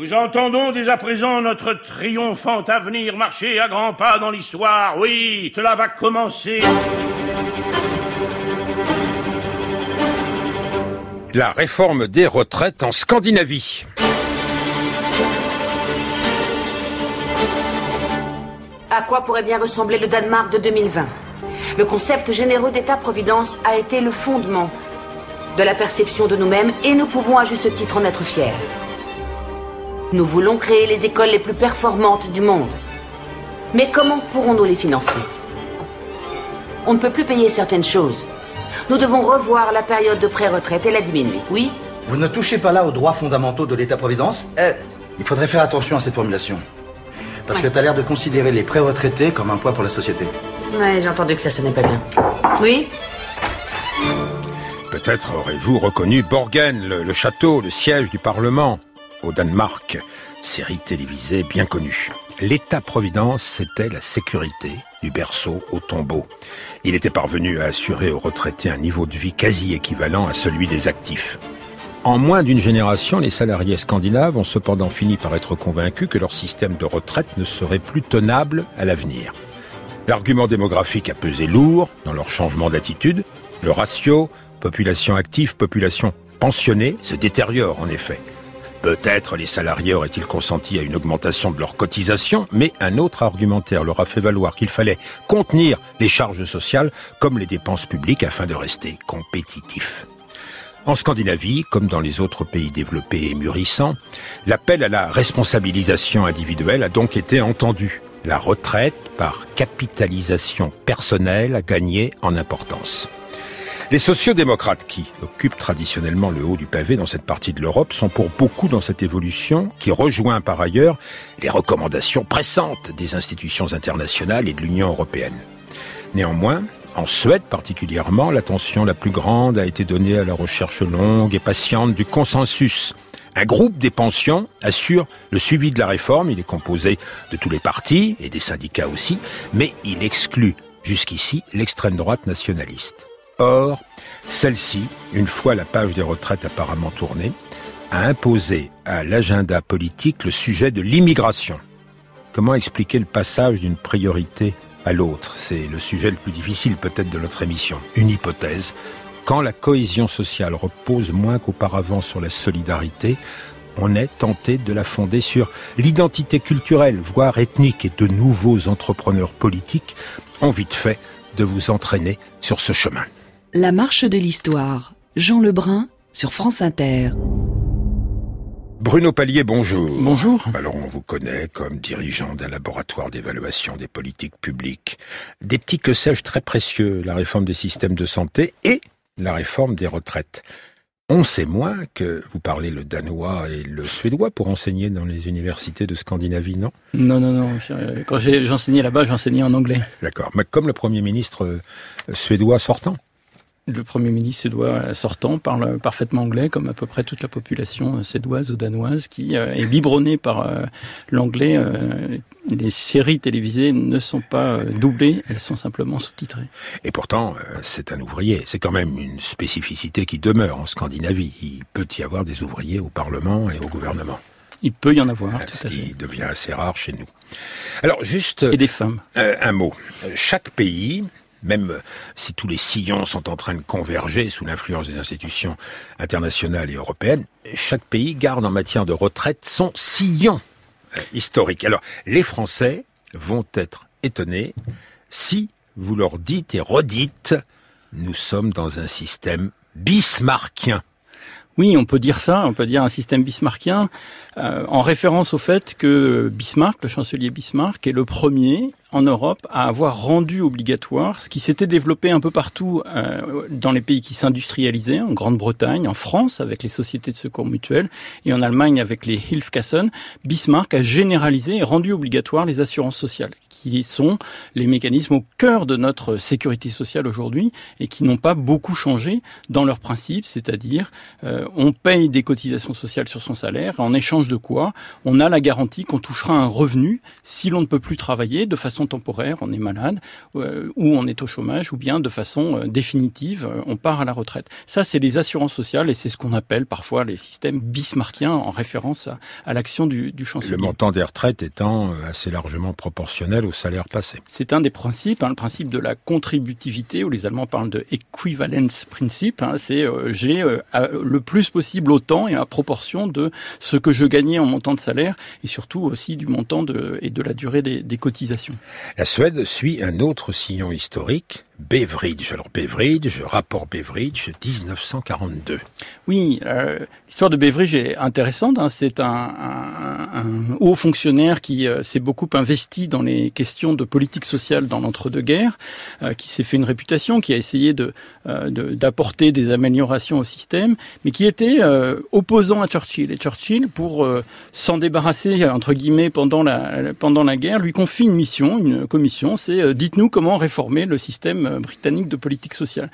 Nous entendons dès à présent notre triomphant avenir marcher à grands pas dans l'histoire. Oui, cela va commencer. La réforme des retraites en Scandinavie. À quoi pourrait bien ressembler le Danemark de 2020 Le concept généreux d'État-providence a été le fondement de la perception de nous-mêmes et nous pouvons à juste titre en être fiers. Nous voulons créer les écoles les plus performantes du monde. Mais comment pourrons-nous les financer? On ne peut plus payer certaines choses. Nous devons revoir la période de pré-retraite et la diminuer, oui? Vous ne touchez pas là aux droits fondamentaux de l'État-providence? Euh, Il faudrait faire attention à cette formulation. Parce que t'as l'air de considérer les pré-retraités comme un poids pour la société. ouais, j'ai entendu que ça sonnait pas bien. Oui? Peut-être aurez-vous reconnu Borgen, le, le château, le siège du Parlement, au Danemark, série télévisée bien connue. L'État-providence, c'était la sécurité du berceau au tombeau. Il était parvenu à assurer aux retraités un niveau de vie quasi équivalent à celui des actifs. En moins d'une génération, les salariés scandinaves ont cependant fini par être convaincus que leur système de retraite ne serait plus tenable à l'avenir. L'argument démographique a pesé lourd dans leur changement d'attitude. Le ratio population active, population pensionnée se détériore en effet. Peut-être les salariés auraient-ils consenti à une augmentation de leurs cotisations, mais un autre argumentaire leur a fait valoir qu'il fallait contenir les charges sociales comme les dépenses publiques afin de rester compétitifs. En Scandinavie, comme dans les autres pays développés et mûrissants, l'appel à la responsabilisation individuelle a donc été entendu. La retraite par capitalisation personnelle a gagné en importance. Les sociodémocrates qui occupent traditionnellement le haut du pavé dans cette partie de l'Europe sont pour beaucoup dans cette évolution qui rejoint par ailleurs les recommandations pressantes des institutions internationales et de l'Union européenne. Néanmoins, en Suède particulièrement, l'attention la plus grande a été donnée à la recherche longue et patiente du consensus. Un groupe des pensions assure le suivi de la réforme. Il est composé de tous les partis et des syndicats aussi, mais il exclut jusqu'ici l'extrême droite nationaliste. Or, celle-ci, une fois la page des retraites apparemment tournée, a imposé à l'agenda politique le sujet de l'immigration. Comment expliquer le passage d'une priorité à l'autre? C'est le sujet le plus difficile peut-être de notre émission. Une hypothèse. Quand la cohésion sociale repose moins qu'auparavant sur la solidarité, on est tenté de la fonder sur l'identité culturelle, voire ethnique, et de nouveaux entrepreneurs politiques ont vite fait de vous entraîner sur ce chemin. La marche de l'histoire. Jean Lebrun sur France Inter. Bruno Pallier, bonjour. Bonjour. Alors on vous connaît comme dirigeant d'un laboratoire d'évaluation des politiques publiques. Des petits que sais-je très précieux, la réforme des systèmes de santé et la réforme des retraites. On sait moins que vous parlez le danois et le suédois pour enseigner dans les universités de Scandinavie, non? Non, non, non. Quand j'enseignais là-bas, j'enseignais en anglais. D'accord. Mais comme le Premier ministre euh, suédois sortant le Premier ministre suédois sortant parle parfaitement anglais, comme à peu près toute la population suédoise ou danoise, qui euh, est biberonnée par euh, l'anglais. Euh, les séries télévisées ne sont pas doublées, elles sont simplement sous-titrées. Et pourtant, c'est un ouvrier. C'est quand même une spécificité qui demeure en Scandinavie. Il peut y avoir des ouvriers au Parlement et au gouvernement. Il peut y en avoir, tout ce qui devient assez rare chez nous. Alors, juste... Et des femmes. un mot. Chaque pays même si tous les sillons sont en train de converger sous l'influence des institutions internationales et européennes, chaque pays garde en matière de retraite son sillon historique. Alors, les Français vont être étonnés si vous leur dites et redites, nous sommes dans un système bismarckien. Oui, on peut dire ça, on peut dire un système bismarckien, euh, en référence au fait que Bismarck, le chancelier Bismarck, est le premier en Europe à avoir rendu obligatoire ce qui s'était développé un peu partout euh, dans les pays qui s'industrialisaient, en Grande-Bretagne, en France avec les sociétés de secours mutuels et en Allemagne avec les Hilfkassen. Bismarck a généralisé et rendu obligatoire les assurances sociales, qui sont les mécanismes au cœur de notre sécurité sociale aujourd'hui et qui n'ont pas beaucoup changé dans leurs principes, c'est-à-dire euh, on paye des cotisations sociales sur son salaire, en échange de quoi on a la garantie qu'on touchera un revenu si l'on ne peut plus travailler de façon façon temporaire, on est malade, euh, ou on est au chômage, ou bien de façon euh, définitive, euh, on part à la retraite. Ça, c'est les assurances sociales et c'est ce qu'on appelle parfois les systèmes bismarckiens en référence à, l'action du, du, chancelier. Le montant des retraites étant assez largement proportionnel au salaire passé. C'est un des principes, hein, le principe de la contributivité, où les Allemands parlent de equivalence principe. Hein, c'est j'ai le plus possible autant et à proportion de ce que je gagnais en montant de salaire et surtout aussi du montant de, et de la durée des, des cotisations. La Suède suit un autre sillon historique, Beveridge. Alors Beveridge, rapport Beveridge, 1942. Oui, euh, l'histoire de Beveridge est intéressante. Hein. C'est un, haut fonctionnaire qui euh, s'est beaucoup investi dans les questions de politique sociale dans l'entre-deux-guerres, euh, qui s'est fait une réputation, qui a essayé de, d'apporter des améliorations au système, mais qui était opposant à Churchill. Et Churchill, pour s'en débarrasser entre guillemets pendant la pendant la guerre, lui confie une mission, une commission. C'est dites-nous comment réformer le système britannique de politique sociale.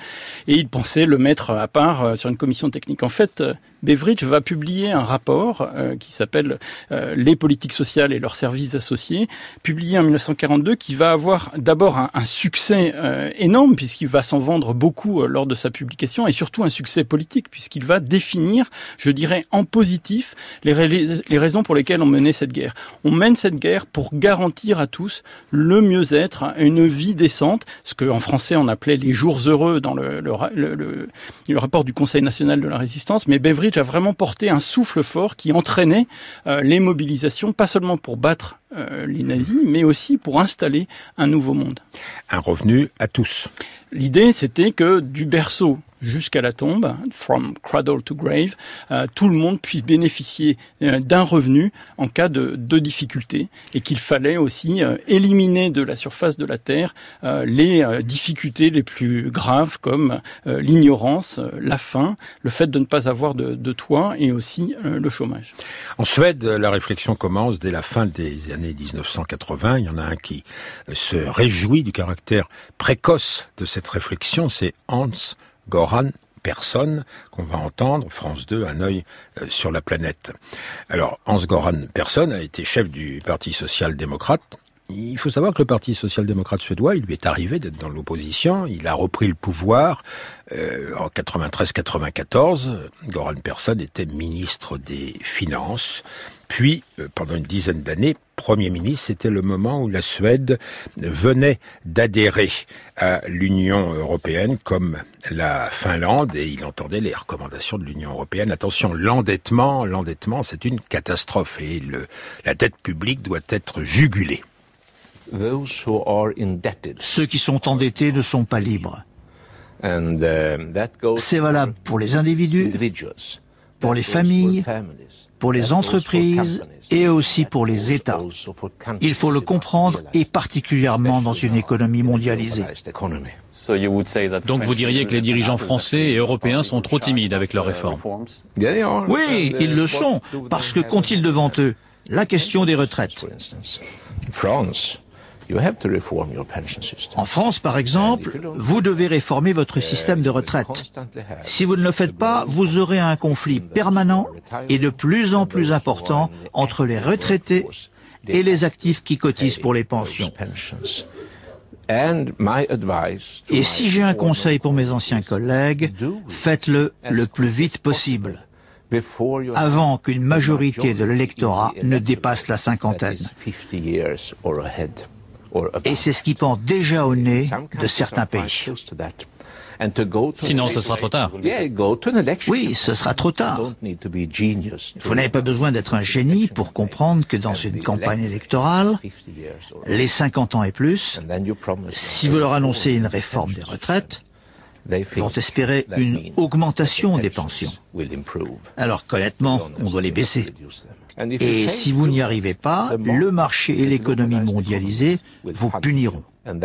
Et il pensait le mettre à part euh, sur une commission technique. En fait, euh, Beveridge va publier un rapport euh, qui s'appelle euh, Les politiques sociales et leurs services associés, publié en 1942, qui va avoir d'abord un, succès euh, énorme puisqu'il va s'en vendre beaucoup lors de sa publication et surtout un succès politique puisqu'il va définir, je dirais en positif, les, raisons pour lesquelles on menait cette guerre. On mène cette guerre pour garantir à tous le mieux-être, une vie décente, ce que en français on appelait les jours heureux dans le, le rapport du Conseil national de la résistance, mais Beveridge a vraiment porté un souffle fort qui entraînait euh, les mobilisations, pas seulement pour battre euh, les nazis, mais aussi pour installer un nouveau monde. Un revenu à tous. L'idée, c'était que du berceau jusqu'à la tombe, from cradle to grave, euh, tout le monde puisse bénéficier euh, d'un revenu en cas de, de difficulté et qu'il fallait aussi euh, éliminer de la surface de la Terre les difficultés les plus graves comme l'ignorance, la faim, le fait de ne pas avoir de, de toit et aussi le chômage. En Suède, la réflexion commence dès la fin des années 1980. Il y en a un qui se réjouit du caractère précoce de cette réflexion, c'est Hans Goran Persson, qu'on va entendre, France 2, un œil euh, sur la planète. Alors, Hans Goran Persson a été chef du Parti social-démocrate. Il faut savoir que le Parti social-démocrate suédois, il lui est arrivé d'être dans l'opposition. Il a repris le pouvoir euh, en 93-94. Goran Persson était ministre des Finances. Puis, euh, pendant une dizaine d'années, Premier ministre, c'était le moment où la Suède venait d'adhérer à l'Union européenne comme la Finlande et il entendait les recommandations de l'Union européenne. Attention, l'endettement, l'endettement, c'est une catastrophe et le, la dette publique doit être jugulée. Ceux qui sont endettés ne sont pas libres. C'est valable pour les individus, pour les familles, pour les entreprises et aussi pour les États. Il faut le comprendre et particulièrement dans une économie mondialisée. Donc vous diriez que les dirigeants français et européens sont trop timides avec leurs réformes Oui, ils le sont, parce que qu'ont-ils devant eux? La question des retraites. En France, par exemple, vous devez réformer votre système de retraite. Si vous ne le faites pas, vous aurez un conflit permanent et de plus en plus important entre les retraités et les actifs qui cotisent pour les pensions. Et si j'ai un conseil pour mes anciens collègues, faites-le le plus vite possible avant qu'une majorité de l'électorat ne dépasse la cinquantaine. Et c'est ce qui pend déjà au nez de certains pays. Sinon, ce sera trop tard. Oui, ce sera trop tard. Vous n'avez pas besoin d'être un génie pour comprendre que dans une campagne électorale, les 50 ans et plus, si vous leur annoncez une réforme des retraites, vont espérer une augmentation des pensions. Alors qu'honnêtement, on doit les baisser. Et si vous n'y arrivez pas, le marché et l'économie mondialisée vous puniront.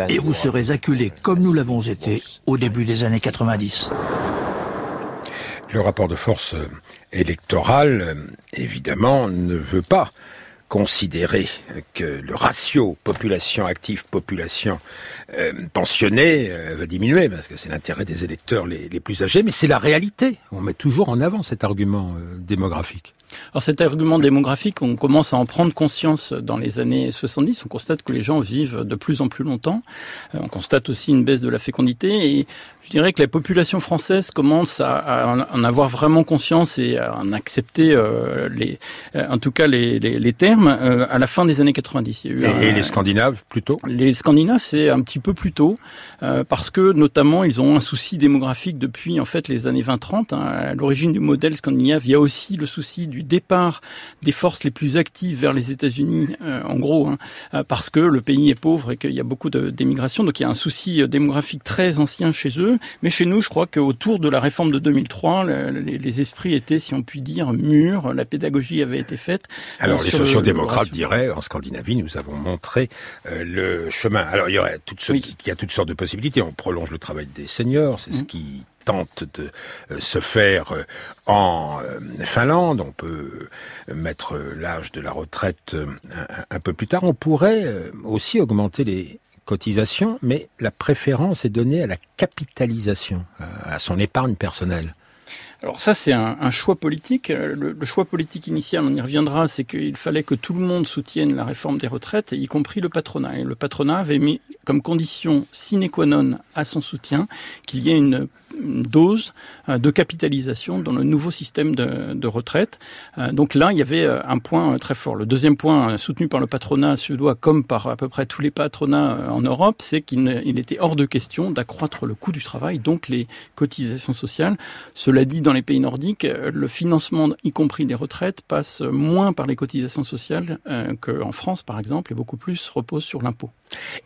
Et vous serez acculé comme nous l'avons été au début des années 90. Le rapport de force électorale, évidemment, ne veut pas considérer que le ratio population active population euh, pensionnée euh, va diminuer parce que c'est l'intérêt des électeurs les, les, plus âgés mais c'est la réalité on met toujours en avant cet argument euh, démographique Alors cet argument démographique, on commence à en prendre conscience dans les années 70. On constate que les gens vivent de plus en plus longtemps. Euh, on constate aussi une baisse de la fécondité et je dirais que la population française commence à, en avoir vraiment conscience et à en accepter euh, les, euh, en tout cas les, les, les termes à la fin des années 90. Il y a eu et, les Scandinaves plutôt Les Scandinaves c'est un petit peu plus tôt parce que notamment ils ont un souci démographique depuis en fait les années 20-30. Hein. À l'origine du modèle scandinave, il y a aussi le souci du départ des forces les plus actives vers les États-Unis, euh, en gros, hein, euh, parce que le pays est pauvre et qu'il y a beaucoup d'émigration. Donc il y a un souci euh, démographique très ancien chez eux. Mais chez nous, je crois qu'autour de la réforme de 2003, les, esprits étaient, si on peut dire, mûrs. La pédagogie avait été faite. Alors les sociodémocrates diraient, en Scandinavie, nous avons montré le chemin. Alors il y aurait toutes sortes, il y a toutes sortes de possibilités. On prolonge le travail des seniors, c'est ce mmh. qui de euh, se faire euh, en euh, Finlande. On peut mettre l'âge de la retraite un, peu plus tard. On pourrait aussi augmenter les cotisations, mais la préférence est donnée à la capitalisation, à son épargne personnelle. Alors ça, c'est un, choix politique. Le, choix politique initial, on y reviendra, c'est qu'il fallait que tout le monde soutienne la réforme des retraites, y compris le patronat. Et le patronat avait mis comme condition sine qua non à son soutien qu'il y ait une dose euh, de capitalisation dans le nouveau système de, retraite. Euh, donc là, il y avait euh, un point très fort. Le deuxième point, soutenu par le patronat suédois comme par à peu près tous les patronats en Europe, c'est qu'il était hors de question d'accroître le coût du travail, donc les cotisations sociales. Cela dit, dans les pays nordiques, le financement, y compris des retraites, passe moins par les cotisations sociales qu'en France, par exemple, et beaucoup plus repose sur l'impôt.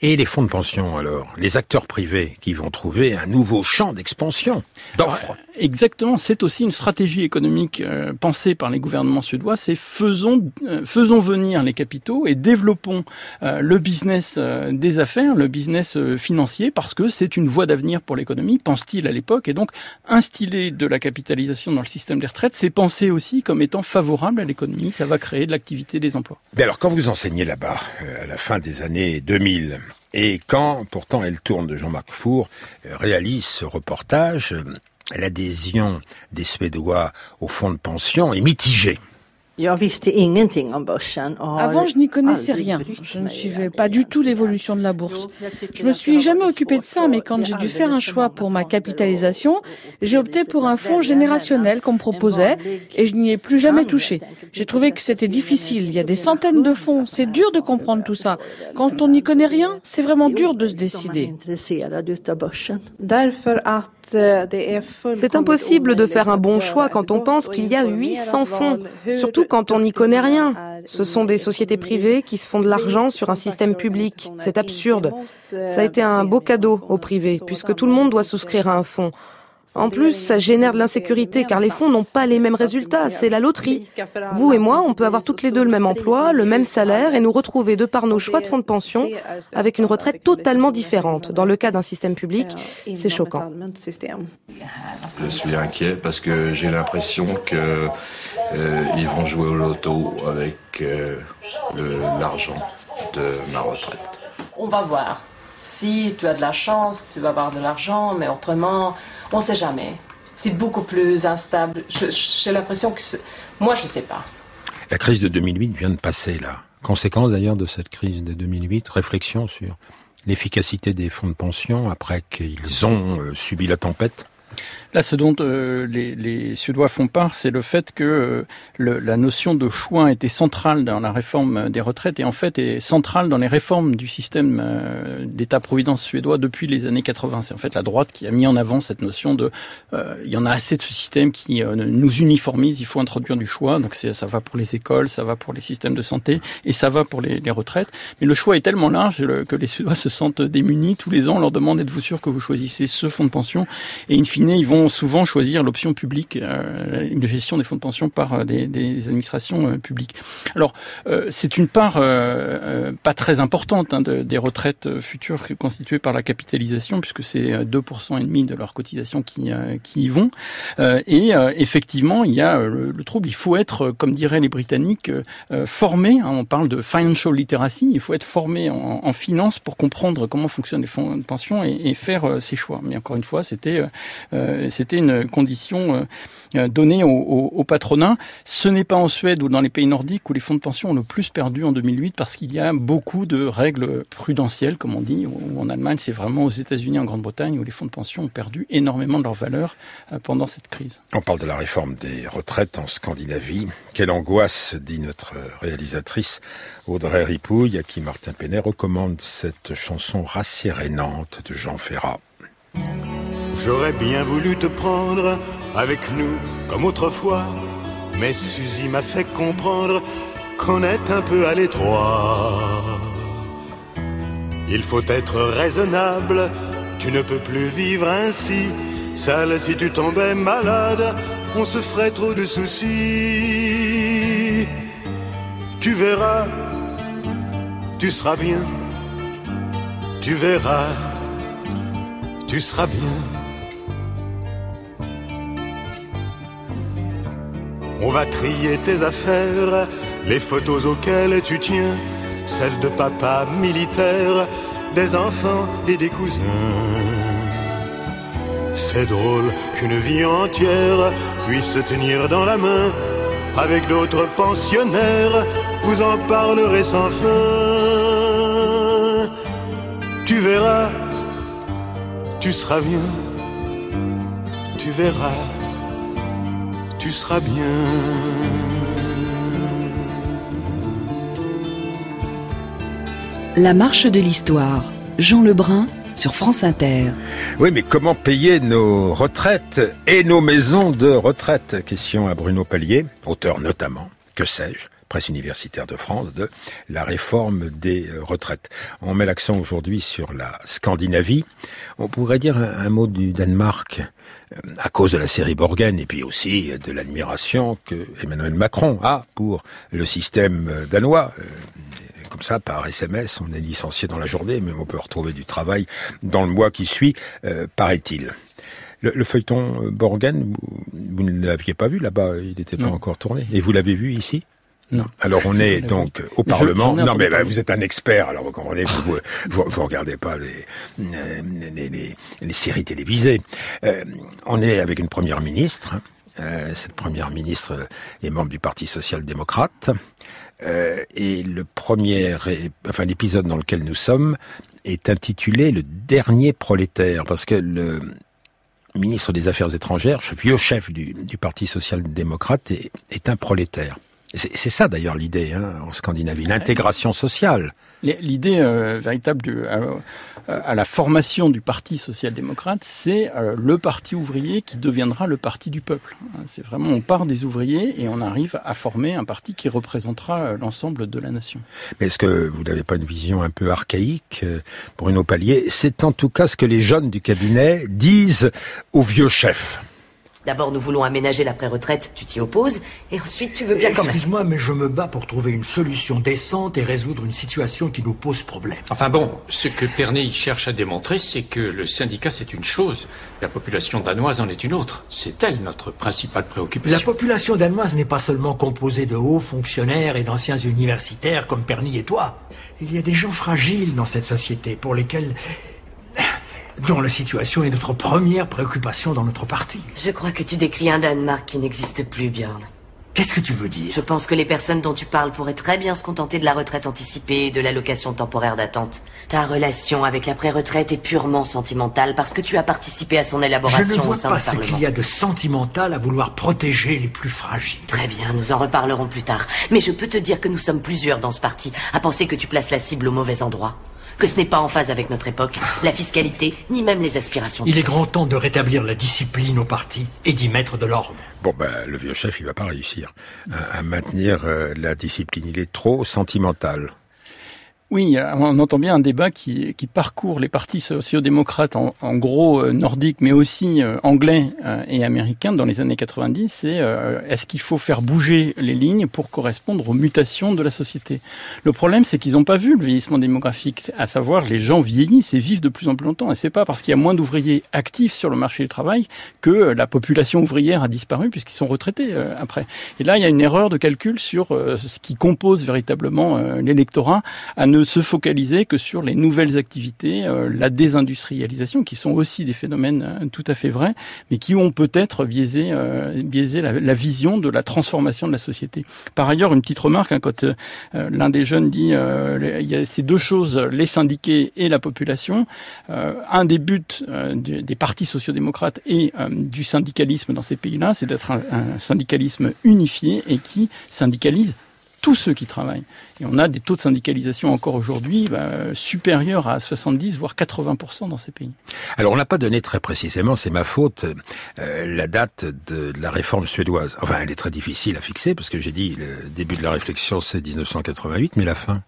Et les fonds de pension, alors? Les acteurs privés qui vont trouver un nouveau champ d'expansion, d'offres. Exactement, c'est aussi une stratégie économique euh, pensée par les gouvernements suédois, c'est faisons, euh, faisons venir les capitaux et développons euh, le business des affaires, le business financier, parce que c'est une voie d'avenir pour l'économie, pense-t-il à l'époque, et donc instiller de la capitalisation dans le système des retraites, c'est penser aussi comme étant favorable à l'économie, ça va créer de l'activité des emplois. Mais alors quand vous enseignez là-bas, à la fin des années 2000, et quand, pourtant, Elle tourne de Jean-Marc Four euh, réalise ce reportage, euh, l'adhésion des Suédois au fonds de pension est mitigée. Avant, je n'y connaissais rien. Je ne suivais pas du tout l'évolution de la bourse. Je me suis jamais occupé de ça, mais quand j'ai dû faire un choix pour ma capitalisation, j'ai opté pour un fonds générationnel qu'on me proposait et je n'y ai plus jamais touché. J'ai trouvé que c'était difficile. Il y a des centaines de fonds. C'est dur de comprendre tout ça. Quand on n'y connaît rien, c'est vraiment dur de se décider. C'est impossible de faire un bon choix quand on pense qu'il y a 800 fonds, surtout quand on n'y connaît rien. Ce sont des sociétés privées qui se font de l'argent sur un système public. C'est absurde. Ça a été un beau cadeau aux privés, puisque tout le monde doit souscrire à un fonds. En plus, ça génère de l'insécurité car les fonds n'ont pas les mêmes résultats, c'est la loterie. Vous et moi, on peut avoir toutes les deux le même emploi, le même salaire et nous retrouver de par nos choix de fonds de pension avec une retraite totalement différente. Dans le cas d'un système public, c'est choquant. Je suis inquiet parce que j'ai l'impression que euh, ils vont jouer au loto avec euh, l'argent de ma retraite. On va voir. Si tu as de la chance, tu vas avoir de l'argent, mais autrement, on ne sait jamais. C'est beaucoup plus instable. J'ai l'impression que... Moi, je ne sais pas. La crise de 2008 vient de passer, là. Conséquence d'ailleurs de cette crise de 2008, réflexion sur l'efficacité des fonds de pension après qu'ils ont euh, subi la tempête Là, ce dont euh, les, Suédois font part, c'est le fait que euh, le, la notion de choix était centrale dans la réforme des retraites et en fait est centrale dans les réformes du système euh, d'État-providence suédois depuis les années 80. C'est en fait la droite qui a mis en avant cette notion de il y en a assez de ce système qui nous uniformise, il faut introduire du choix. Donc ça va pour les écoles, ça va pour les systèmes de santé et ça va pour les, les retraites. Mais le choix est tellement large que les Suédois se sentent démunis. Tous les ans, on leur demande êtes-vous sûr que vous choisissez ce fonds de pension? Et in fine, ils vont souvent choisir l'option publique, euh, une gestion des fonds de pension par euh, des, administrations euh, publiques. Alors, c'est une part pas très importante hein, de, des retraites futures constituées par la capitalisation, puisque c'est 2% et demi de leurs cotisations qui, qui y vont. et effectivement, il y a le, trouble. Il faut être, comme diraient les Britanniques, formé. Hein, on parle de financial literacy. Il faut être formé en, finance pour comprendre comment fonctionnent les fonds de pension et faire ses choix. Mais encore une fois, c'était C'était une condition donnée au, au, patronat. Ce n'est pas en Suède ou dans les pays nordiques où les fonds de pension ont le plus perdu en 2008 parce qu'il y a beaucoup de règles prudentielles, comme on dit, ou en Allemagne, c'est vraiment aux États-Unis, en Grande-Bretagne, où les fonds de pension ont perdu énormément de leur valeur pendant cette crise. On parle de la réforme des retraites en Scandinavie. Quelle angoisse, dit notre réalisatrice Audrey Ripouille, à qui Martin Penet recommande cette chanson rassérénante de Jean Ferrat. J'aurais bien voulu te prendre avec nous comme autrefois, mais Suzy m'a fait comprendre qu'on est un peu à l'étroit. Il faut être raisonnable, tu ne peux plus vivre ainsi. Sale si tu tombais malade, on se ferait trop de soucis. Tu verras, tu seras bien, tu verras, tu seras bien. On va trier tes affaires, les photos auxquelles tu tiens, celles de papa militaire, des enfants et des cousins. C'est drôle qu'une vie entière puisse se tenir dans la main. Avec d'autres pensionnaires, vous en parlerez sans fin. Tu verras, tu seras bien, tu verras, tu seras bien. La marche de l'histoire, Jean Lebrun sur France Inter. Oui, mais comment payer nos retraites et nos maisons de retraite? Question à Bruno Pallier, auteur notamment, que sais-je, presse universitaire de France, de la réforme des euh, retraites. On met l'accent aujourd'hui sur la Scandinavie. On pourrait dire un, mot du Danemark euh, à cause de la série Borgen et puis aussi de l'admiration que Emmanuel Macron a pour le système euh, danois comme ça par SMS, on est licencié dans la journée, mais on peut retrouver du travail dans le mois qui suit, euh, paraît-il. Le, feuilleton euh, Borgen, vous, ne l'aviez pas vu là-bas, il n'était pas encore tourné. Et vous l'avez vu ici? Non. Alors on est donc au Parlement. non mais bah, vous êtes un expert, alors vous comprenez, vous, vous, vous regardez pas les, les, les, les séries télévisées. Euh, on est avec une première ministre. Euh, cette première ministre est membre du Parti social-démocrate. Euh, et le premier, enfin l'épisode dans lequel nous sommes est intitulé Le dernier prolétaire, parce que le ministre des Affaires étrangères, ce vieux chef du, du Parti social-démocrate, est, est, un prolétaire. C'est ça d'ailleurs l'idée hein, en Scandinavie, l'intégration sociale. L'idée euh, véritable du, euh, à la formation du Parti social-démocrate, c'est euh, le parti ouvrier qui deviendra le parti du peuple. C'est vraiment, on part des ouvriers et on arrive à former un parti qui représentera l'ensemble de la nation. Mais est-ce que vous n'avez pas une vision un peu archaïque, Bruno Pallier? C'est en tout cas ce que les jeunes du cabinet disent aux vieux chefs. D'abord, nous voulons aménager la pré-retraite, tu t'y opposes, et ensuite tu veux bien quand même. Excuse-moi, mais je me bats pour trouver une solution décente et résoudre une situation qui nous pose problème. Enfin bon, ce que Perney cherche à démontrer, c'est que le syndicat c'est une chose, la population danoise en est une autre. C'est elle notre principale préoccupation. La population danoise n'est pas seulement composée de hauts fonctionnaires et d'anciens universitaires comme Perney et toi. Il y a des gens fragiles dans cette société pour lesquels dont la situation est notre première préoccupation dans notre parti. Je crois que tu décris un Danemark qui n'existe plus, Björn. Qu'est-ce que tu veux dire? Je pense que les personnes dont tu parles pourraient très bien se contenter de la retraite anticipée et de l'allocation temporaire d'attente. Ta relation avec la pré-retraite est purement sentimentale parce que tu as participé à son élaboration Je ne vois au sein pas ce qu'il y a de sentimental à vouloir protéger les plus fragiles. Très bien, nous en reparlerons plus tard. Mais je peux te dire que nous sommes plusieurs dans ce parti à penser que tu places la cible au mauvais endroit que ce n'est pas en phase avec notre époque, la fiscalité, ni même les aspirations. Il est grand temps de rétablir la discipline au parti et d'y mettre de l'ordre. Bon, ben, le vieux chef, il va pas réussir à, maintenir euh, la discipline. Il est trop sentimental. Oui, on entend bien un débat qui, parcourt les partis sociodémocrates en, en gros euh, nordiques, mais aussi euh, anglais euh, et américains dans les années 90. C'est est-ce qu'il faut faire bouger les lignes pour correspondre aux mutations de la société? Le problème, c'est qu'ils n'ont pas vu le vieillissement démographique, à savoir les gens vieillissent et vivent de plus en plus longtemps. Et c'est pas parce qu'il y a moins d'ouvriers actifs sur le marché du travail que la population ouvrière a disparu puisqu'ils sont retraités après. Et là, il y a une erreur de calcul sur ce qui compose véritablement l'électorat à ne se focaliser que sur les nouvelles activités, euh, la désindustrialisation, qui sont aussi des phénomènes euh, tout à fait vrais, mais qui ont peut-être biaisé, euh, biaisé la, vision de la transformation de la société. Par ailleurs, une petite remarque, hein, quand l'un des jeunes dit il y a ces deux choses, les syndiqués et la population, un des buts des, des partis sociodémocrates et du syndicalisme dans ces pays-là, c'est d'être un syndicalisme unifié et qui syndicalise tous ceux qui travaillent. Et on a des taux de syndicalisation encore aujourd'hui bah, supérieurs à 70 voire 80% dans ces pays. Alors on n'a pas donné très précisément, c'est ma faute, euh, la date de, de, la réforme suédoise. Enfin, elle est très difficile à fixer parce que j'ai dit le début de la réflexion c'est 1988, mais la fin?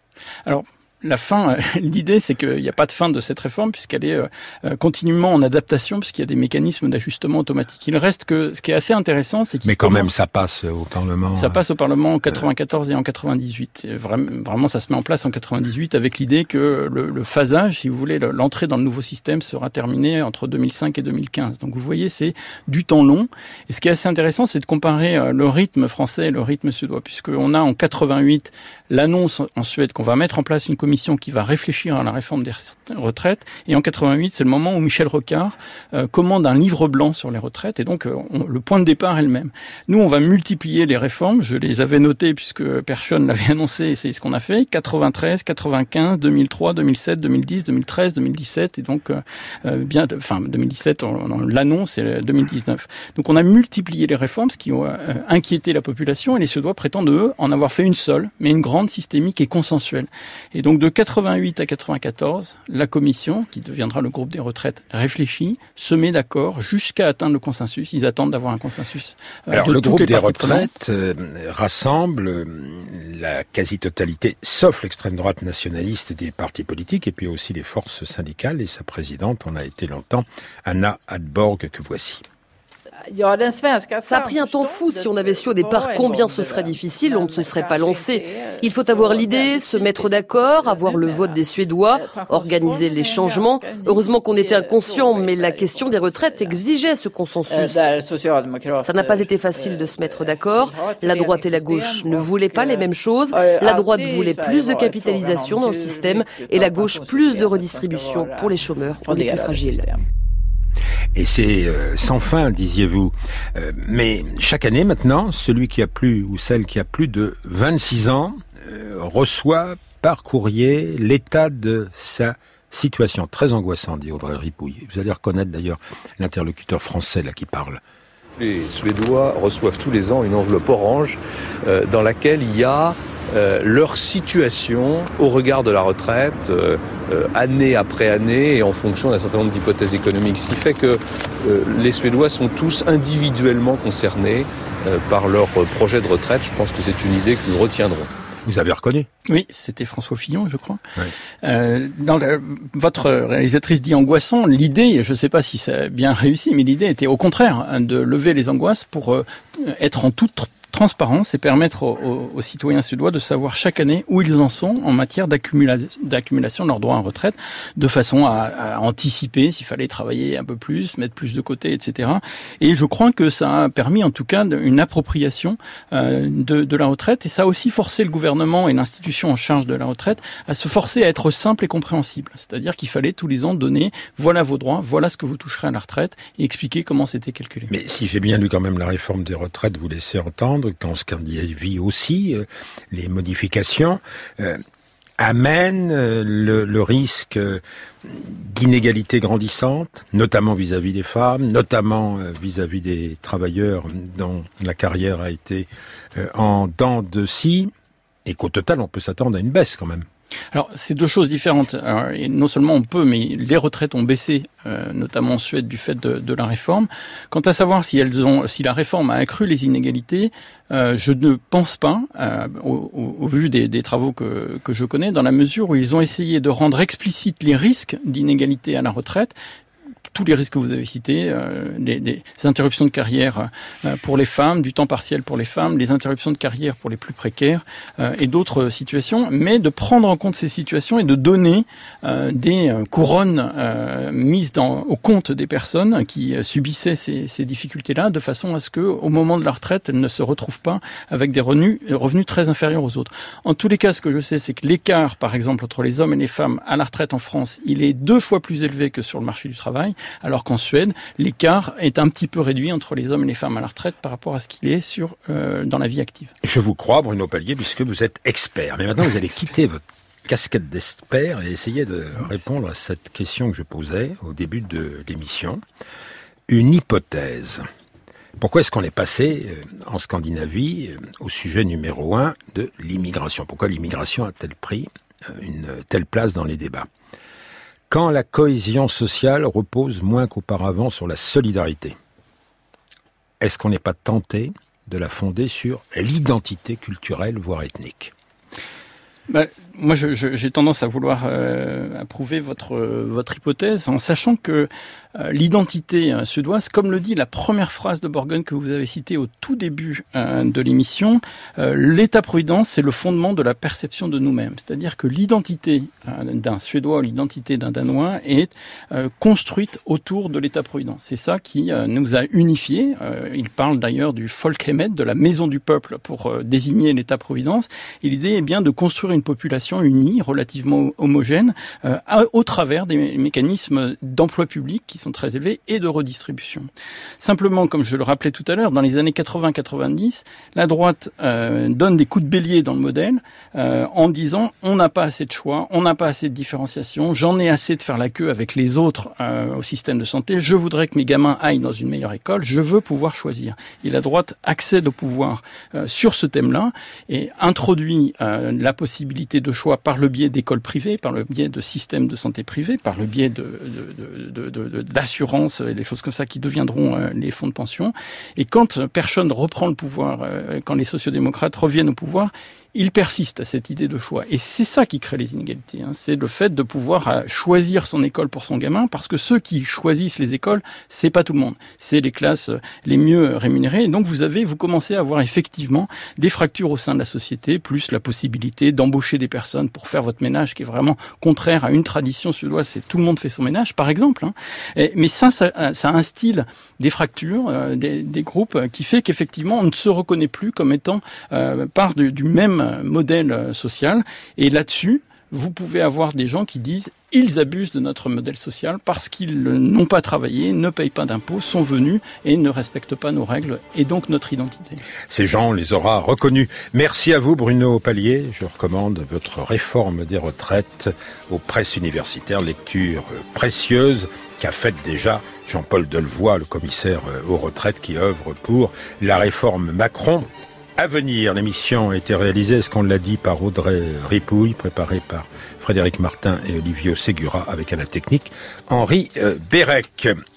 Alors la fin, euh, l'idée, c'est qu'il n'y a pas de fin de cette réforme puisqu'elle est euh, euh, continuellement en adaptation puisqu'il y a des mécanismes d'ajustement automatique. Il reste que ce qui est assez intéressant, c'est qu'il mais quand même ça passe au Parlement. Ça passe au Parlement en 94 et en 98. vraiment, vraiment, ça se met en place en 98 avec l'idée que le, le, phasage, si vous voulez, l'entrée dans le nouveau système sera terminée entre 2005 et 2015. Donc vous voyez, c'est du temps long. Et ce qui est assez intéressant, c'est de comparer le rythme français et le rythme suédois, puisqu'on a en 88 l'annonce en Suède qu'on va mettre en place une commission qui va réfléchir à la réforme des retraites. Et en 88, c'est le moment où Michel Rocard euh, commande un livre blanc sur les retraites. Et donc, euh, le point de départ est le même. Nous, on va multiplier les réformes. Je les avais notées puisque personne l'avait annoncé c'est ce qu'on a fait. 93, 95, 2003, 2007, 2010, 2013, 2017. Et donc, euh, bien, enfin, 2017, on, on l'annonce et 2019. Donc, on a multiplié les réformes, ce qui a inquiété la population. Et les Suédois prétendent, eux, en avoir fait une seule, mais une grande, systémique et consensuelle. Et donc, de 88 à 94, la commission, qui deviendra le groupe des retraites, réfléchit, se met d'accord jusqu'à atteindre le consensus. Ils attendent d'avoir un consensus. Euh, Alors, de le groupe des retraites euh, rassemble euh, la quasi-totalité, sauf l'extrême droite nationaliste des partis politiques, et puis aussi les forces syndicales, et sa présidente en a été longtemps, Anna Adborg, que voici. Ça a pris un temps fou. Si on avait su au départ combien ce serait difficile, on ne se serait pas lancé. Il faut avoir l'idée, se mettre d'accord, avoir le vote des Suédois, organiser les changements. Heureusement qu'on était inconscient, mais la question des retraites exigeait ce consensus. Ça n'a pas été facile de se mettre d'accord. La droite et la gauche ne voulaient pas les mêmes choses. La droite voulait plus de capitalisation dans le système et la gauche plus de redistribution pour les chômeurs ou les plus fragiles. Et c'est euh, sans fin, disiez-vous. Euh, mais chaque année maintenant, celui qui a plus ou celle qui a plus de 26 ans euh, reçoit par courrier l'état de sa situation très angoissante, dit Audrey Ripouille. Vous allez reconnaître d'ailleurs l'interlocuteur français là qui parle. Les Suédois reçoivent tous les ans une enveloppe orange dans laquelle il y a leur situation au regard de la retraite, année après année, et en fonction d'un certain nombre d'hypothèses économiques. Ce qui fait que euh, les Suédois sont tous individuellement concernés euh, par leur projet de retraite. Je pense que c'est une idée que nous retiendrons. Vous avez reconnu? Oui, c'était François Fillon, je crois. Oui. Euh, dans votre réalisatrice dit angoissant. L'idée, je ne sais pas si ça a bien réussi, mais l'idée était au contraire de lever les angoisses pour euh, être en toute transparence et permettre aux, citoyens suédois de savoir chaque année où ils en sont en matière d'accumulation de leurs droits en retraite, de façon à, à anticiper s'il fallait travailler un peu plus, mettre plus de côté, etc. Et je crois que ça a permis en tout cas une appropriation euh, de, de, la retraite et ça a aussi forcé le gouvernement et l'institution en charge de la retraite à se forcer à être simple et compréhensible. C'est-à-dire qu'il fallait tous les ans donner voilà vos droits, voilà ce que vous toucherez à la retraite et expliquer comment c'était calculé. Mais si j'ai bien lu quand même la réforme des retraites, vous laissez entendre qu'en Scandinavie aussi, euh, les modifications euh, amènent euh, le, risque d'inégalités grandissantes, notamment vis-à-vis -vis des femmes, notamment vis-à-vis -vis des travailleurs dont la carrière a été en dents de scie, et qu'au total, on peut s'attendre à une baisse quand même. Alors, c'est deux choses différentes. Alors, et non seulement on peut, mais les retraites ont baissé, euh, notamment en Suède, du fait de, la réforme. Quant à savoir si, elles ont, si la réforme a accru les inégalités, euh, je ne pense pas, euh, au, vu des, des travaux que, que je connais, dans la mesure où ils ont essayé de rendre explicites les risques d'inégalité à la retraite, tous les risques que vous avez cités, les, interruptions de carrière pour les femmes, du temps partiel pour les femmes, les interruptions de carrière pour les plus précaires et d'autres situations, mais de prendre en compte ces situations et de donner des couronnes mises dans, au compte des personnes qui subissaient ces, ces difficultés-là, de façon à ce que, au moment de la retraite, elles ne se retrouvent pas avec des revenus, revenus très inférieurs aux autres. En tous les cas, ce que je sais, c'est que l'écart, par exemple, entre les hommes et les femmes à la retraite en France, il est deux fois plus élevé que sur le marché du travail, alors qu'en Suède, l'écart est un petit peu réduit entre les hommes et les femmes à la retraite par rapport à ce qu'il est sur euh, dans la vie active. Je vous crois, Bruno Palier, puisque vous êtes expert. Mais maintenant, vous allez quitter votre casquette d'expert et essayer de répondre à cette question que je posais au début de l'émission. Une hypothèse. Pourquoi est-ce qu'on est passé euh, en Scandinavie euh, au sujet numéro un de l'immigration? Pourquoi l'immigration a-t-elle pris une telle place dans les débats? Quand la cohésion sociale repose moins qu'auparavant sur la solidarité, est-ce qu'on n'est pas tenté de la fonder sur l'identité culturelle, voire ethnique? Bah, moi, j'ai tendance à vouloir approuver votre votre hypothèse en sachant que euh, l'identité euh, suédoise, comme le dit la première phrase de Borgen que vous avez citée au tout début euh, de l'émission, l'État-providence, c'est le fondement de la perception de nous-mêmes. C'est-à-dire que l'identité d'un Suédois ou l'identité d'un Danois est construite autour de l'État-providence. C'est ça qui nous a unifiés. Il parle d'ailleurs du Folkhemet, de la maison du peuple, pour désigner l'État-providence. Et l'idée est bien de construire une population unie, relativement homogène, au travers des mécanismes d'emploi public qui sont très élevés et de redistribution. Simplement, comme je le rappelais tout à l'heure, dans les années 80-90, la droite euh, donne des coups de bélier dans le modèle euh, en disant on n'a pas assez de choix, on n'a pas assez de différenciation, j'en ai assez de faire la queue avec les autres euh, au système de santé, je voudrais que mes gamins aillent dans une meilleure école, je veux pouvoir choisir. Et la droite accède au pouvoir sur ce thème-là et introduit la possibilité de choix par le biais d'écoles privées, par le biais de systèmes de santé privés, par le biais de, de, de, et des choses comme ça qui deviendront euh, les fonds de pension. Et quand personne reprend le pouvoir, euh, quand les sociodémocrates reviennent au pouvoir, il persiste à cette idée de choix. Et c'est ça qui crée les inégalités. Hein. C'est le fait de pouvoir euh, choisir son école pour son gamin, parce que ceux qui choisissent les écoles, c'est pas tout le monde. C'est les classes euh, les mieux rémunérées. Et donc vous avez, vous commencez à avoir effectivement des fractures au sein de la société, plus la possibilité d'embaucher des personnes pour faire votre ménage, qui est vraiment contraire à une tradition suédoise. C'est tout le monde fait son ménage, par exemple. Hein. mais ça, ça, ça, instille des fractures, euh, des, groupes, qui fait qu'effectivement on ne se reconnaît plus comme étant euh, part du même modèle euh, social. Et là-dessus, vous pouvez avoir des gens qui disent ils abusent de notre modèle social parce qu'ils n'ont pas travaillé, ne payent pas d'impôts, sont venus et ne respectent pas nos règles et donc notre identité. Ces gens les aura reconnus. Merci à vous Bruno Pallier. Je recommande votre réforme des retraites aux presses universitaires, lecture précieuse qu'a faite déjà Jean-Paul Delevoye, le commissaire aux retraites qui œuvre pour la réforme Macron à venir. L'émission a été réalisée, est-ce qu'on l'a dit, par Audrey Ripouille, préparée par Frédéric Martin et Olivier Segura, avec à la technique Henri euh, Bérec.